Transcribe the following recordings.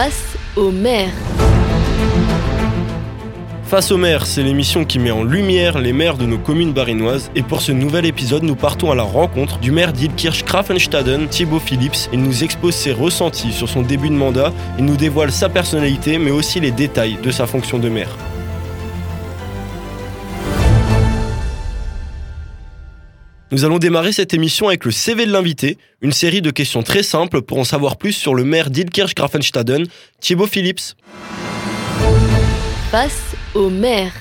Face au maire. Face au maire, c'est l'émission qui met en lumière les maires de nos communes barinoises. Et pour ce nouvel épisode, nous partons à la rencontre du maire d'Ilkirch-Grafenstaden, Thibaut Phillips. Il nous expose ses ressentis sur son début de mandat. Il nous dévoile sa personnalité, mais aussi les détails de sa fonction de maire. Nous allons démarrer cette émission avec le CV de l'invité, une série de questions très simples pour en savoir plus sur le maire d'Ilkirch-Grafenstaden, Thibaut Phillips. Face au maire.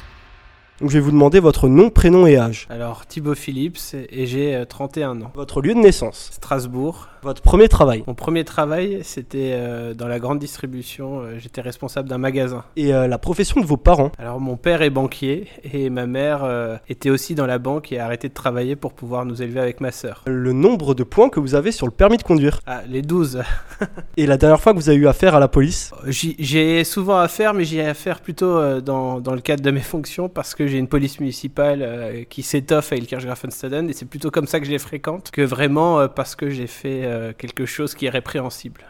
Donc je vais vous demander votre nom, prénom et âge. Alors Thibaut Phillips et j'ai euh, 31 ans. Votre lieu de naissance. Strasbourg. Votre premier travail. Mon premier travail, c'était euh, dans la grande distribution. Euh, J'étais responsable d'un magasin. Et euh, la profession de vos parents. Alors mon père est banquier et ma mère euh, était aussi dans la banque et a arrêté de travailler pour pouvoir nous élever avec ma sœur. Le nombre de points que vous avez sur le permis de conduire. Ah, les 12. Et la dernière fois que vous avez eu affaire à la police. J'y- J'ai souvent affaire, mais j'y ai affaire plutôt euh, dans, dans le cadre de mes fonctions parce que j'ai une police municipale euh, qui s'étoffe à Ilkirch-Grafenstaden et c'est plutôt comme ça que je les fréquente que vraiment euh, parce que j'ai fait euh, quelque chose qui est répréhensible.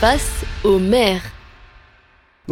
Face au maire.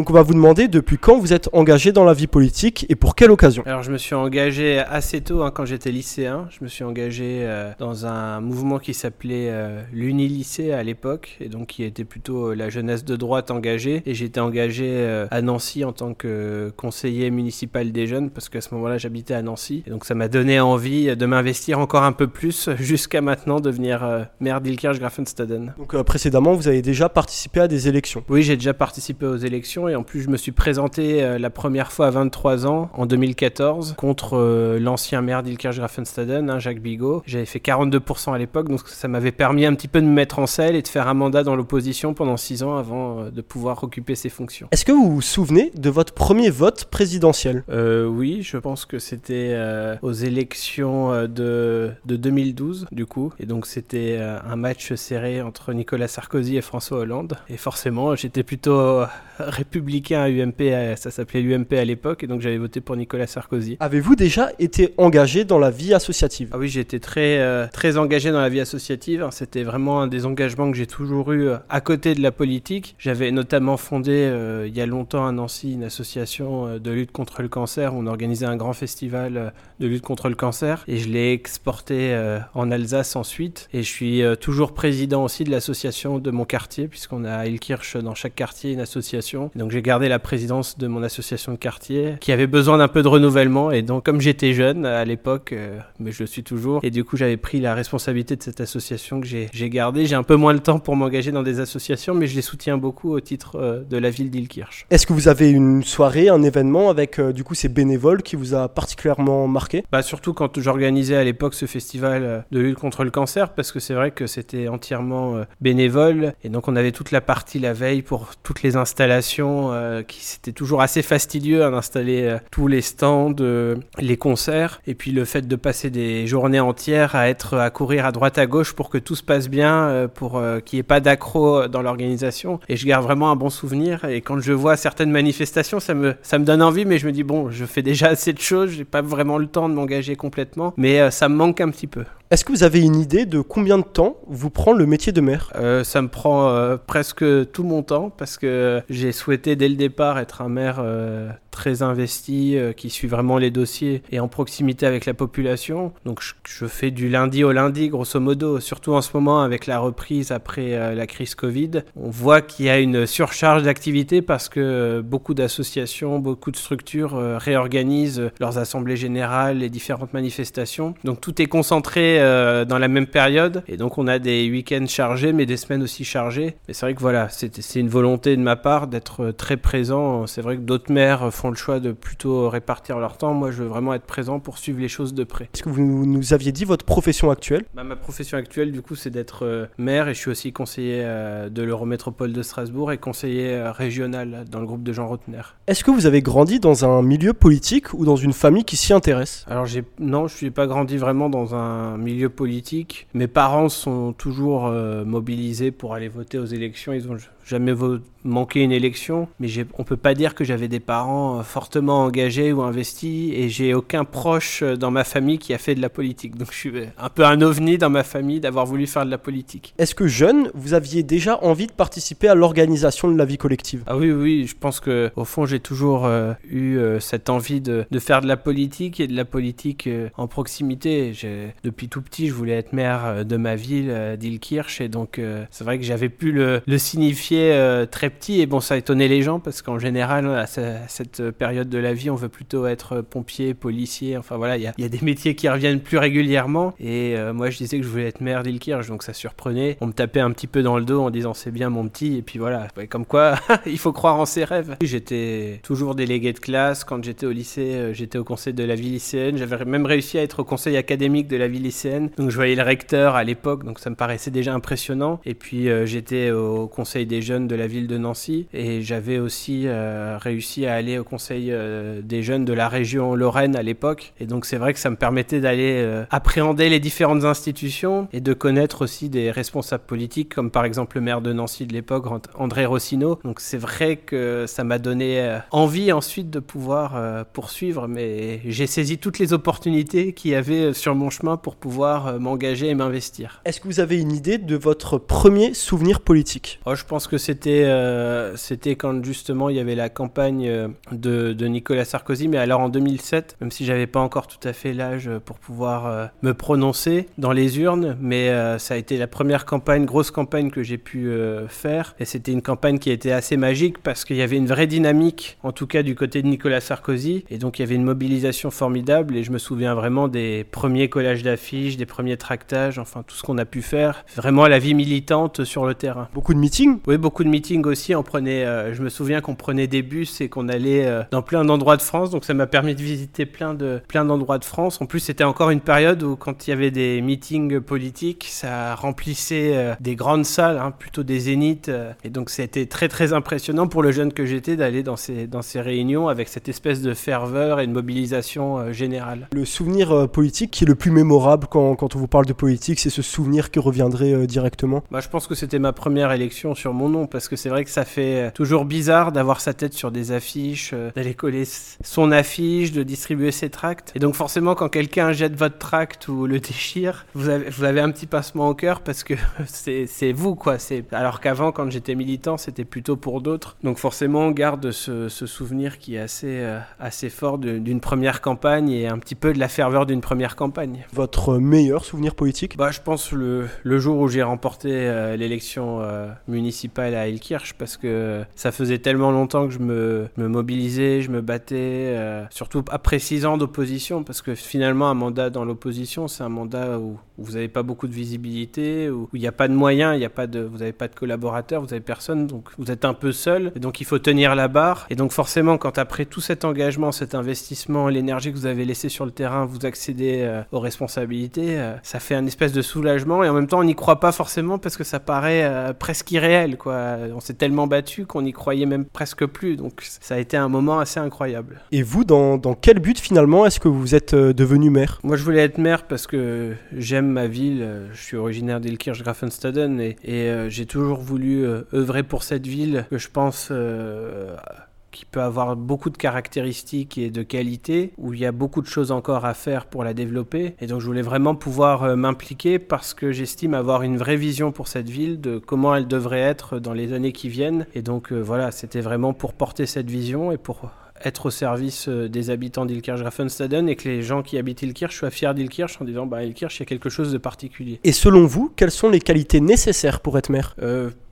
Donc on va vous demander depuis quand vous êtes engagé dans la vie politique et pour quelle occasion. Alors je me suis engagé assez tôt hein, quand j'étais lycéen. Je me suis engagé euh, dans un mouvement qui s'appelait euh, l'Uni-lycée à l'époque et donc qui était plutôt euh, la jeunesse de droite engagée. Et j'étais engagé euh, à Nancy en tant que conseiller municipal des jeunes parce qu'à ce moment-là j'habitais à Nancy. Et donc ça m'a donné envie de m'investir encore un peu plus jusqu'à maintenant devenir maire d'Ilkirch-Grafenstaden. Donc précédemment vous avez déjà participé à des élections. Oui, j'ai déjà participé aux élections et en plus je me suis présenté euh, la première fois à 23 ans en 2014 contre euh, l'ancien maire d'Ilkirch-Grafenstaden, hein, Jacques Bigot. J'avais fait 42% à l'époque, donc ça m'avait permis un petit peu de me mettre en selle et de faire un mandat dans l'opposition pendant 6 ans avant euh, de pouvoir occuper ces fonctions. Est-ce que vous vous souvenez de votre premier vote présidentiel? Euh, oui, je pense que c'était euh, aux élections de, de 2012, du coup. Et donc, c'était euh, un match serré entre Nicolas Sarkozy et François Hollande. Et forcément, j'étais plutôt républicain à UMP, euh, ça s'appelait l'UMP à l'époque. Et donc, j'avais voté pour Nicolas Sarkozy. Avez-vous déjà été engagé dans la vie associative? Ah oui, j'ai été très, euh, très engagé dans la vie associative. hein. C'était vraiment un des engagements que j'ai toujours eu euh, à côté de la politique. J'avais notamment fondé euh, il y a longtemps à Nancy une association de lutte contre le cancer. On organisait un grand festival de lutte contre le cancer et je l'ai exporté euh, en Alsace ensuite. Et je suis toujours président aussi de l'association de mon quartier puisqu'on a à Ilkirch dans chaque quartier une association. Donc j'ai gardé la présidence de mon association de quartier qui avait besoin d'un peu de renouvellement et donc comme j'étais jeune à l'époque, euh, mais je le suis toujours, et du coup j'avais pris la responsabilité de cette association que j'ai gardée. J'ai un peu moins le temps pour m'engager dans des associations, mais je les soutiens beaucoup au titre euh, de la ville d'Ilkirch. Est-ce que vous avez une soirée, un événement avec euh, du coup ces bénévoles qui vous a particulièrement marqué? Bah surtout quand j'organisais à l'époque ce festival de lutte contre le cancer, parce que c'est vrai que c'était entièrement bénévole, et donc on avait toute la partie la veille pour toutes les installations, euh, qui c'était toujours assez fastidieux hein, d'installer euh, tous les stands, euh, les concerts, et puis le fait de passer des journées entières à être à courir à droite à gauche pour que tout se passe bien, pour qu'il n'y ait pas d'accro dans l'organisation, et je garde vraiment un bon souvenir, et quand je vois certaines manifestations, ça me, ça me donne envie, mais je me dis bon, je fais déjà assez de choses, j'ai pas vraiment le temps de m'engager complètement, mais ça me manque un petit peu. Est-ce que vous avez une idée de combien de temps vous prend le métier de maire? Euh, ça me prend euh, presque tout mon temps parce que j'ai souhaité dès le départ être un maire euh, très investi, euh, qui suit vraiment les dossiers et en proximité avec la population. Donc je, fais du lundi au lundi, grosso modo, surtout en ce moment avec la reprise après euh, la crise Covid. On voit qu'il y a une surcharge d'activité parce que euh, beaucoup d'associations, beaucoup de structures réorganisent leurs assemblées générales, les différentes manifestations. Donc tout est concentré dans la même période et donc on a des week-ends chargés mais des semaines aussi chargées. Mais c'est vrai que voilà, c'est une volonté de ma part d'être très présent. C'est vrai que d'autres maires font le choix de plutôt répartir leur temps. Moi, je veux vraiment être présent pour suivre les choses de près. Est-ce que vous nous aviez dit votre profession actuelle? Bah, ma profession actuelle, du coup, c'est d'être euh, maire et je suis aussi conseiller euh, de l'Eurométropole de Strasbourg et conseiller euh, régional dans le groupe de Jean Rotner. Est-ce que vous avez grandi dans un milieu politique ou dans une famille qui s'y intéresse? Alors non, je suis pas grandi vraiment dans un milieu politique. Mes parents sont toujours mobilisés pour aller voter aux élections. Ils ont jamais manqué une élection, mais on peut pas dire que j'avais des parents parents fortement engagés ou investis et j'ai aucun proche dans ma famille qui a fait de la politique. Donc je suis un peu un ovni dans ma famille d'avoir voulu faire de la politique. Est-ce que jeune, vous aviez déjà envie de participer à l'organisation de la vie collective? Ah oui, oui, je pense que au fond j'ai toujours euh, eu euh, cette envie de, de, faire de la politique et de la politique euh, en proximité. Depuis tout petit, je voulais être maire de ma ville, d'Ilkirch, et donc c'est vrai que j'avais pu le, le signifier très petit. Et bon, ça a étonné les gens parce qu'en général, à cette période de la vie, on veut plutôt être pompier, policier. Enfin voilà, il y, a des métiers qui reviennent plus régulièrement. Et moi, je disais que je voulais être maire d'Ilkirch, donc ça surprenait. On me tapait un petit peu dans le dos en disant c'est bien mon petit. Et puis voilà, comme quoi, il faut croire en ses rêves. J'étais toujours délégué de classe. Quand j'étais au lycée, euh, j'étais au conseil de la vie lycéenne. J'avais même réussi à être au conseil académique de la vie lycéenne. Donc je voyais le recteur à l'époque, donc ça me paraissait déjà impressionnant. Et puis euh, j'étais au conseil des jeunes de la ville de Nancy. Et j'avais aussi euh, réussi à aller au conseil des jeunes de la région Lorraine à l'époque. Et donc c'est vrai que ça me permettait d'aller appréhender les différentes institutions et de connaître aussi des responsables politiques, comme par exemple le maire de Nancy de l'époque, André Rossino. Donc c'est vrai que ça m'a donné envie ensuite de pouvoir euh, poursuivre, mais j'ai saisi toutes les opportunités qu'il y avait euh, sur mon chemin pour pouvoir euh, m'engager et m'investir. Est-ce que vous avez une idée de votre premier souvenir politique? Oh, Je pense que c'était c'était quand justement il y avait la campagne de, de, Nicolas Sarkozy, mais alors en 2007, même si j'avais pas encore tout à fait l'âge pour pouvoir me prononcer dans les urnes, mais ça a été la première campagne, grosse campagne que j'ai pu faire, et c'était une campagne qui était assez magique parce qu'il y avait une vraie dynamique, en tout cas du côté de Nicolas Sarkozy. Et donc il y avait une mobilisation formidable et je me souviens vraiment des premiers collages d'affiches, des premiers tractages, enfin tout ce qu'on a pu faire. Vraiment la vie militante sur le terrain. Beaucoup de meetings? Oui, beaucoup de meetings aussi. On prenait, euh, je me souviens qu'on prenait des bus et qu'on allait euh, dans plein d'endroits de France. Donc ça m'a permis de visiter plein de plein d'endroits de France. En plus c'était encore une période où quand il y avait des meetings politiques, ça remplissait euh, des grandes salles, hein, plutôt des zéniths. et donc c'était très très impressionnant pour le jeune que j'étais d'aller dans ces dans ces réunions avec cette espèce de ferveur et de mobilisation générale. Le souvenir politique qui est le plus mémorable quand, quand on vous parle de politique, c'est ce souvenir qui reviendrait directement? Bah, Je pense que c'était ma première élection sur mon nom, parce que c'est vrai que ça fait toujours bizarre d'avoir sa tête sur des affiches, d'aller coller son affiche, de distribuer ses tracts. Et donc forcément, quand quelqu'un jette votre tract ou le déchire, vous avez, vous avez un petit passement au cœur parce que c'est vous, quoi. Alors qu'avant, quand j'étais militant, c'était plutôt pour d'autres. Donc forcément, on garde ce, ce souvenir qui est assez, euh, assez fort d'une première campagne et un petit peu de la ferveur d'une première campagne. Votre meilleur souvenir politique? Bah, Je pense le, le jour où j'ai remporté euh, l'élection euh, municipale à Elkirch parce que ça faisait tellement longtemps que je me, me mobilisais, je me battais, surtout après six ans d'opposition parce que finalement un mandat dans l'opposition c'est un mandat où, vous n'avez pas beaucoup de visibilité, où il n'y a pas de moyens, il y a pas de, vous n'avez pas de collaborateurs, vous n'avez personne, donc vous êtes un peu seul et donc il faut tenir la barre et donc forcément quand après tout cet engagement, cet investissement, l'énergie que vous avez laissé sur le terrain, vous accédez euh, aux responsabilités, euh, ça fait un espèce de soulagement et en même temps on n'y croit pas forcément parce que ça paraît euh, presque irréel. Quoi. On s'est tellement battu qu'on n'y croyait même presque plus. Donc ça a été un moment assez incroyable. Et vous, dans, dans quel but finalement est-ce que vous êtes devenu maire? Moi je voulais être maire parce que j'aime ma ville. Je suis originaire d'Ilkirch-Grafenstaden et, et j'ai toujours voulu œuvrer pour cette ville que je pense qui peut avoir beaucoup de caractéristiques et de qualités, où il y a beaucoup de choses encore à faire pour la développer. Et donc je voulais vraiment pouvoir euh, m'impliquer parce que j'estime avoir une vraie vision pour cette ville, de comment elle devrait être dans les années qui viennent. Et donc euh, voilà, c'était vraiment pour porter cette vision et pour être au service euh, des habitants d'Ilkirch-Grafenstaden et que les gens qui habitent Ilkirch soient fiers d'Ilkirch en disant bah Ilkirch il y a quelque chose de particulier. Et selon vous, quelles sont les qualités nécessaires pour être maire?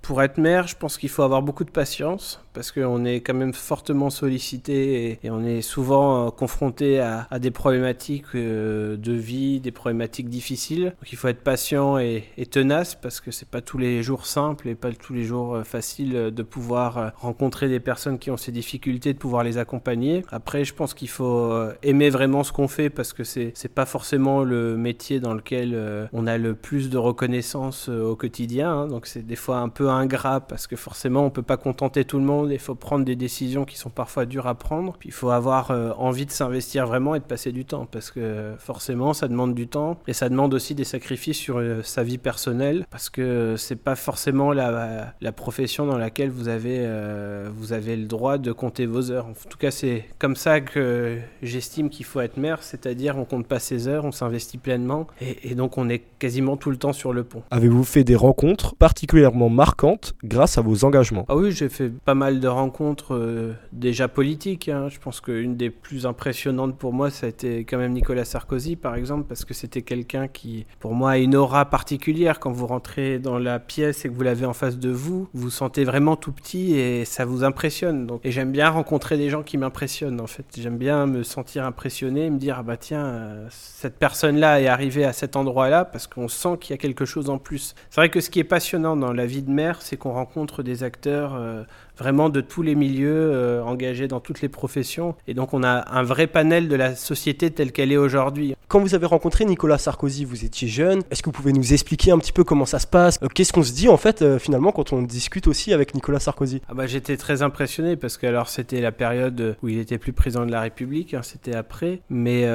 Pour être maire, je pense qu'il faut avoir beaucoup de patience parce qu'on est quand même fortement sollicité et, on est souvent euh, confronté à, des problématiques euh, de vie, des problématiques difficiles. Donc il faut être patient et, tenace parce que c'est pas tous les jours simple et pas tous les jours euh, facile de pouvoir rencontrer des personnes qui ont ces difficultés, de pouvoir les accompagner. Après, je pense qu'il faut aimer vraiment ce qu'on fait parce que c'est pas forcément le métier dans lequel on a le plus de reconnaissance au quotidien. Hein. donc c'est des fois un peu ingrat parce que forcément on peut pas contenter tout le monde, il faut prendre des décisions qui sont parfois dures à prendre. Puis il faut avoir euh, envie de s'investir vraiment et de passer du temps parce que forcément ça demande du temps et ça demande aussi des sacrifices sur euh, sa vie personnelle parce que c'est pas forcément la, la, profession dans laquelle vous avez, euh, vous avez le droit de compter vos heures. En tout cas c'est comme ça que j'estime qu'il faut être maire, c'est-à-dire on compte pas ses heures, on s'investit pleinement et, et donc on est quasiment tout le temps sur le pont. Avez-vous fait des rencontres particulièrement marquantes grâce à vos engagements Ah oui, j'ai fait pas mal de rencontres euh, déjà politiques. Hein. Je pense qu'une des plus impressionnantes pour moi, ça a été quand même Nicolas Sarkozy, par exemple, parce que c'était quelqu'un qui, pour moi, a une aura particulière. Quand vous rentrez dans la pièce et que vous l'avez en face de vous, vous, sentez vraiment tout petit et ça vous impressionne. Et j'aime bien rencontrer des gens qui m'impressionnent, en fait. J'aime bien me sentir impressionné et me dire, ah bah tiens, cette personne-là est arrivée à cet endroit-là parce qu'on sent qu'il y a quelque chose en plus. C'est vrai que ce qui est passionnant dans la vie de mère, c'est qu'on rencontre des acteurs euh, vraiment de tous les milieux, euh, engagés dans toutes les professions. Et donc on a un vrai panel de la société telle qu'elle est aujourd'hui. Quand vous avez rencontré Nicolas Sarkozy, vous étiez jeune. Est-ce que vous pouvez nous expliquer un petit peu comment ça se passe? Euh, Qu'est-ce qu'on se dit en fait euh, finalement quand on discute aussi avec Nicolas Sarkozy? Ah bah, J'étais très impressionné parce que alors c'était la période où il était plus président de la République, hein, c'était après. Mais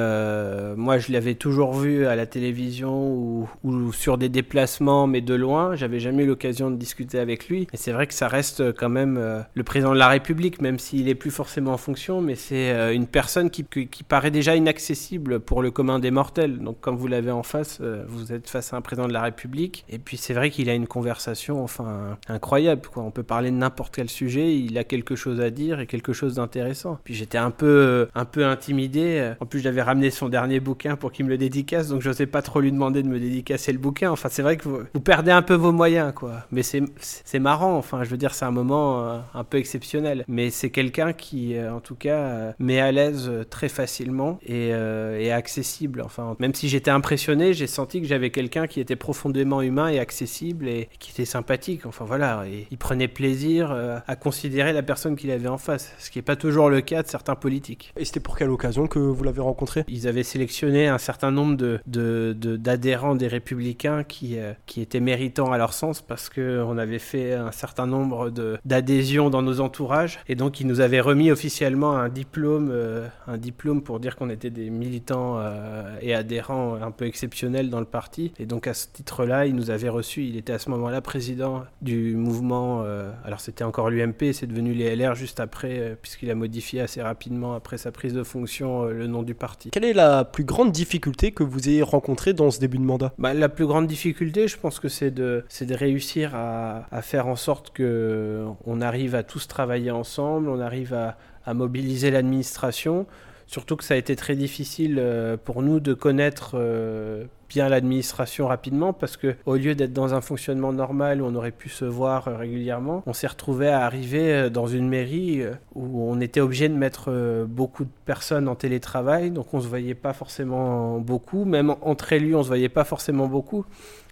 moi je l'avais toujours vu à la télévision ou, ou, sur des déplacements, mais de loin. J'avais jamais eu l'occasion de discuter avec lui. Et c'est vrai que ça reste quand même le président de la République, même s'il n'est plus forcément en fonction, mais c'est euh, une personne qui, qui, paraît déjà inaccessible pour le commun des mortels. Donc quand vous l'avez en face, euh, vous êtes face à un président de la République. Et puis c'est vrai qu'il a une conversation enfin incroyable. On peut parler de n'importe quel sujet, il a quelque chose à dire et quelque chose d'intéressant. Puis j'étais un peu, un peu intimidé. En plus, j'avais ramené son dernier bouquin pour qu'il me le dédicace, donc je n'osais pas trop lui demander de me dédicacer le bouquin. Enfin, c'est vrai que vous, vous, perdez un peu vos moyens, quoi. Mais c'est marrant. Enfin, je veux dire, c'est un moment un peu exceptionnel. Mais c'est quelqu'un qui, euh, en tout cas, euh, met à l'aise euh, très facilement et, est accessible. Enfin, même si j'étais impressionné, j'ai senti que j'avais quelqu'un qui était profondément humain et accessible et qui était sympathique. Enfin voilà, et il prenait plaisir à considérer la personne qu'il avait en face, ce qui n'est pas toujours le cas de certains politiques. Et c'était pour quelle occasion que vous l'avez rencontré? Ils avaient sélectionné un certain nombre de, d'adhérents de, des Républicains qui, qui étaient méritants à leur sens parce qu'on avait fait un certain nombre d'adhésions dans nos entourages. Et donc, ils nous avaient remis officiellement un diplôme, euh, un diplôme pour dire qu'on était des militants euh, et adhérents un peu exceptionnels dans le parti. Et donc, à ce titre-là, il nous avait reçus. Il était à ce moment-là président du mouvement. Euh, alors, c'était encore l'UMP, c'est devenu les LR juste après, puisqu'il a modifié assez rapidement après sa prise de fonction le nom du parti. Quelle est la plus grande difficulté que vous ayez rencontrée dans ce début de mandat? Bah, La plus grande difficulté, je pense que c'est de, de réussir à, à, faire en sorte que on arrive à tous travailler ensemble, on arrive à, mobiliser l'administration. Surtout que ça a été très difficile euh, pour nous de connaître euh, bien l'administration rapidement parce que au lieu d'être dans un fonctionnement normal où on aurait pu se voir euh, régulièrement, on s'est retrouvé à arriver dans une mairie où on était obligé de mettre beaucoup de personnes en télétravail, donc on se voyait pas forcément beaucoup, même entre élus on se voyait pas forcément beaucoup.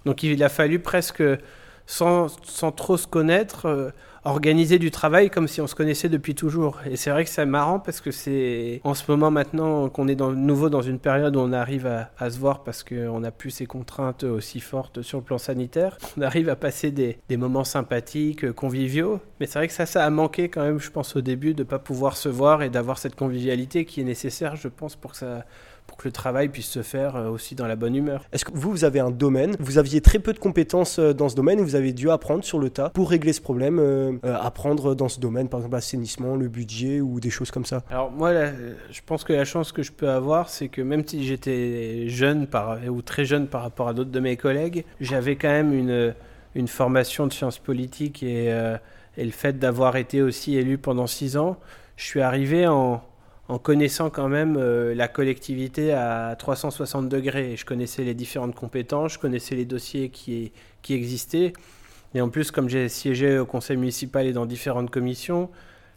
Donc il a fallu presque sans, sans trop se connaître organiser du travail comme si on se connaissait depuis toujours. Et c'est vrai que c'est marrant parce que c'est en ce moment maintenant qu'on est dans, nouveau dans une période où on arrive à, se voir parce qu'on n'a plus ces contraintes aussi fortes sur le plan sanitaire. On arrive à passer des, des moments sympathiques, conviviaux. Mais c'est vrai que ça, ça a manqué quand même, je pense, au début de ne pas pouvoir se voir et d'avoir cette convivialité qui est nécessaire, je pense, pour que ça pour que le travail puisse se faire euh, aussi dans la bonne humeur. Est-ce que vous, vous avez un domaine, vous aviez très peu de compétences euh, dans ce domaine et vous avez dû apprendre sur le tas pour régler ce problème, euh, apprendre dans ce domaine, par exemple l'assainissement, le budget ou des choses comme ça? Alors moi, je pense que la chance que je peux avoir, c'est que même si j'étais jeune par, ou très jeune par rapport à d'autres de mes collègues, j'avais quand même une, une formation de sciences politiques et, et le fait d'avoir été aussi élu pendant six ans, je suis arrivé en en connaissant quand même euh, la collectivité à 360 degrés. Je connaissais les différentes compétences, je connaissais les dossiers qui, existaient. Et en plus, comme j'ai siégé au conseil municipal et dans différentes commissions,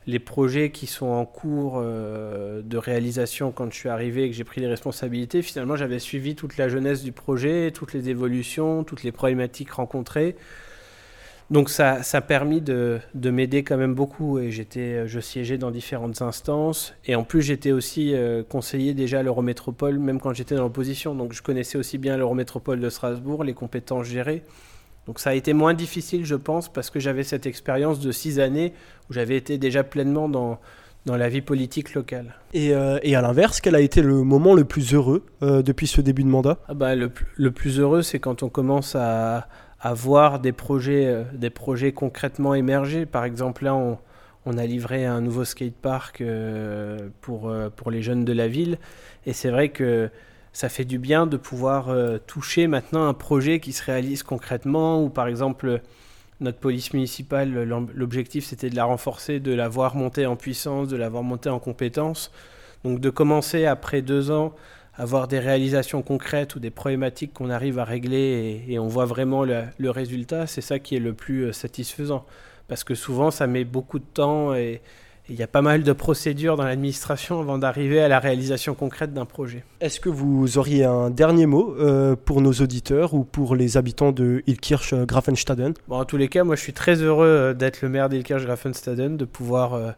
les projets qui sont en cours euh, de réalisation quand je suis arrivé et que j'ai pris les responsabilités, finalement j'avais suivi toute la jeunesse du projet, toutes les évolutions, toutes les problématiques rencontrées. Donc ça, ça a permis de, de m'aider quand même beaucoup et j'étais, je siégeais dans différentes instances. Et en plus j'étais aussi euh, conseiller déjà à l'Eurométropole même quand j'étais dans l'opposition. Donc je connaissais aussi bien l'Eurométropole de Strasbourg, les compétences gérées. Donc ça a été moins difficile, je pense, parce que j'avais cette expérience de six années où j'avais été déjà pleinement dans, dans la vie politique locale. Et, euh, et à l'inverse, quel a été le moment le plus heureux euh, depuis ce début de mandat? Ah bah, le, le, plus heureux, c'est quand on commence à, à voir des projets, euh, des projets concrètement émerger. Par exemple, là, on, a livré un nouveau skatepark euh, pour, euh, pour les jeunes de la ville. Et c'est vrai que ça fait du bien de pouvoir euh, toucher maintenant un projet qui se réalise concrètement, ou par exemple notre police municipale, l'objectif c'était de la renforcer, de la voir monter en puissance, de la voir monter en compétences. Donc de commencer après deux ans avoir des réalisations concrètes ou des problématiques qu'on arrive à régler et, et on voit vraiment le, le résultat, c'est ça qui est le plus satisfaisant. Parce que souvent ça met beaucoup de temps et, il y a pas mal de procédures dans l'administration avant d'arriver à la réalisation concrète d'un projet. Est-ce que vous auriez un dernier mot euh, pour nos auditeurs ou pour les habitants de Ilkirch-Grafenstaden bon, En tous les cas, moi je suis très heureux d'être le maire d'Ilkirch-Grafenstaden, de pouvoir euh,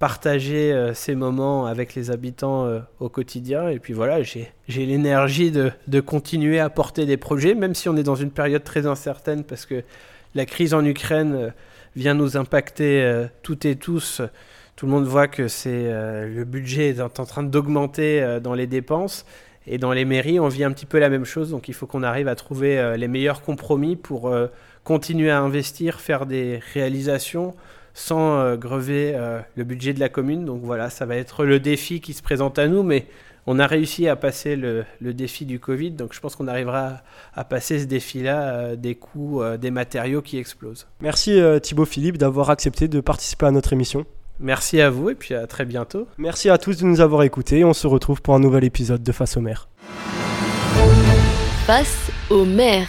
partager euh, ces moments avec les habitants euh, au quotidien. Et puis voilà, j'ai l'énergie de, de continuer à porter des projets, même si on est dans une période très incertaine parce que la crise en Ukraine euh, vient nous impacter toutes et tous. Tout le monde voit que c'est le budget est en train d'augmenter dans les dépenses. Et dans les mairies on vit un petit peu la même chose. Donc il faut qu'on arrive à trouver les meilleurs compromis pour continuer à investir faire des réalisations sans euh, grever euh, le budget de la commune donc voilà ça va être le défi qui se présente à nous mais on a réussi à passer le, le défi du Covid donc je pense qu'on arrivera à, à, passer ce défi là euh, des coûts euh, des matériaux qui explosent Merci euh, Thibaut Philippe d'avoir accepté de participer à notre émission. Merci à vous et puis à très bientôt. Merci à tous de nous avoir écoutés. On se retrouve pour un nouvel épisode de Face au maire. Face au maire.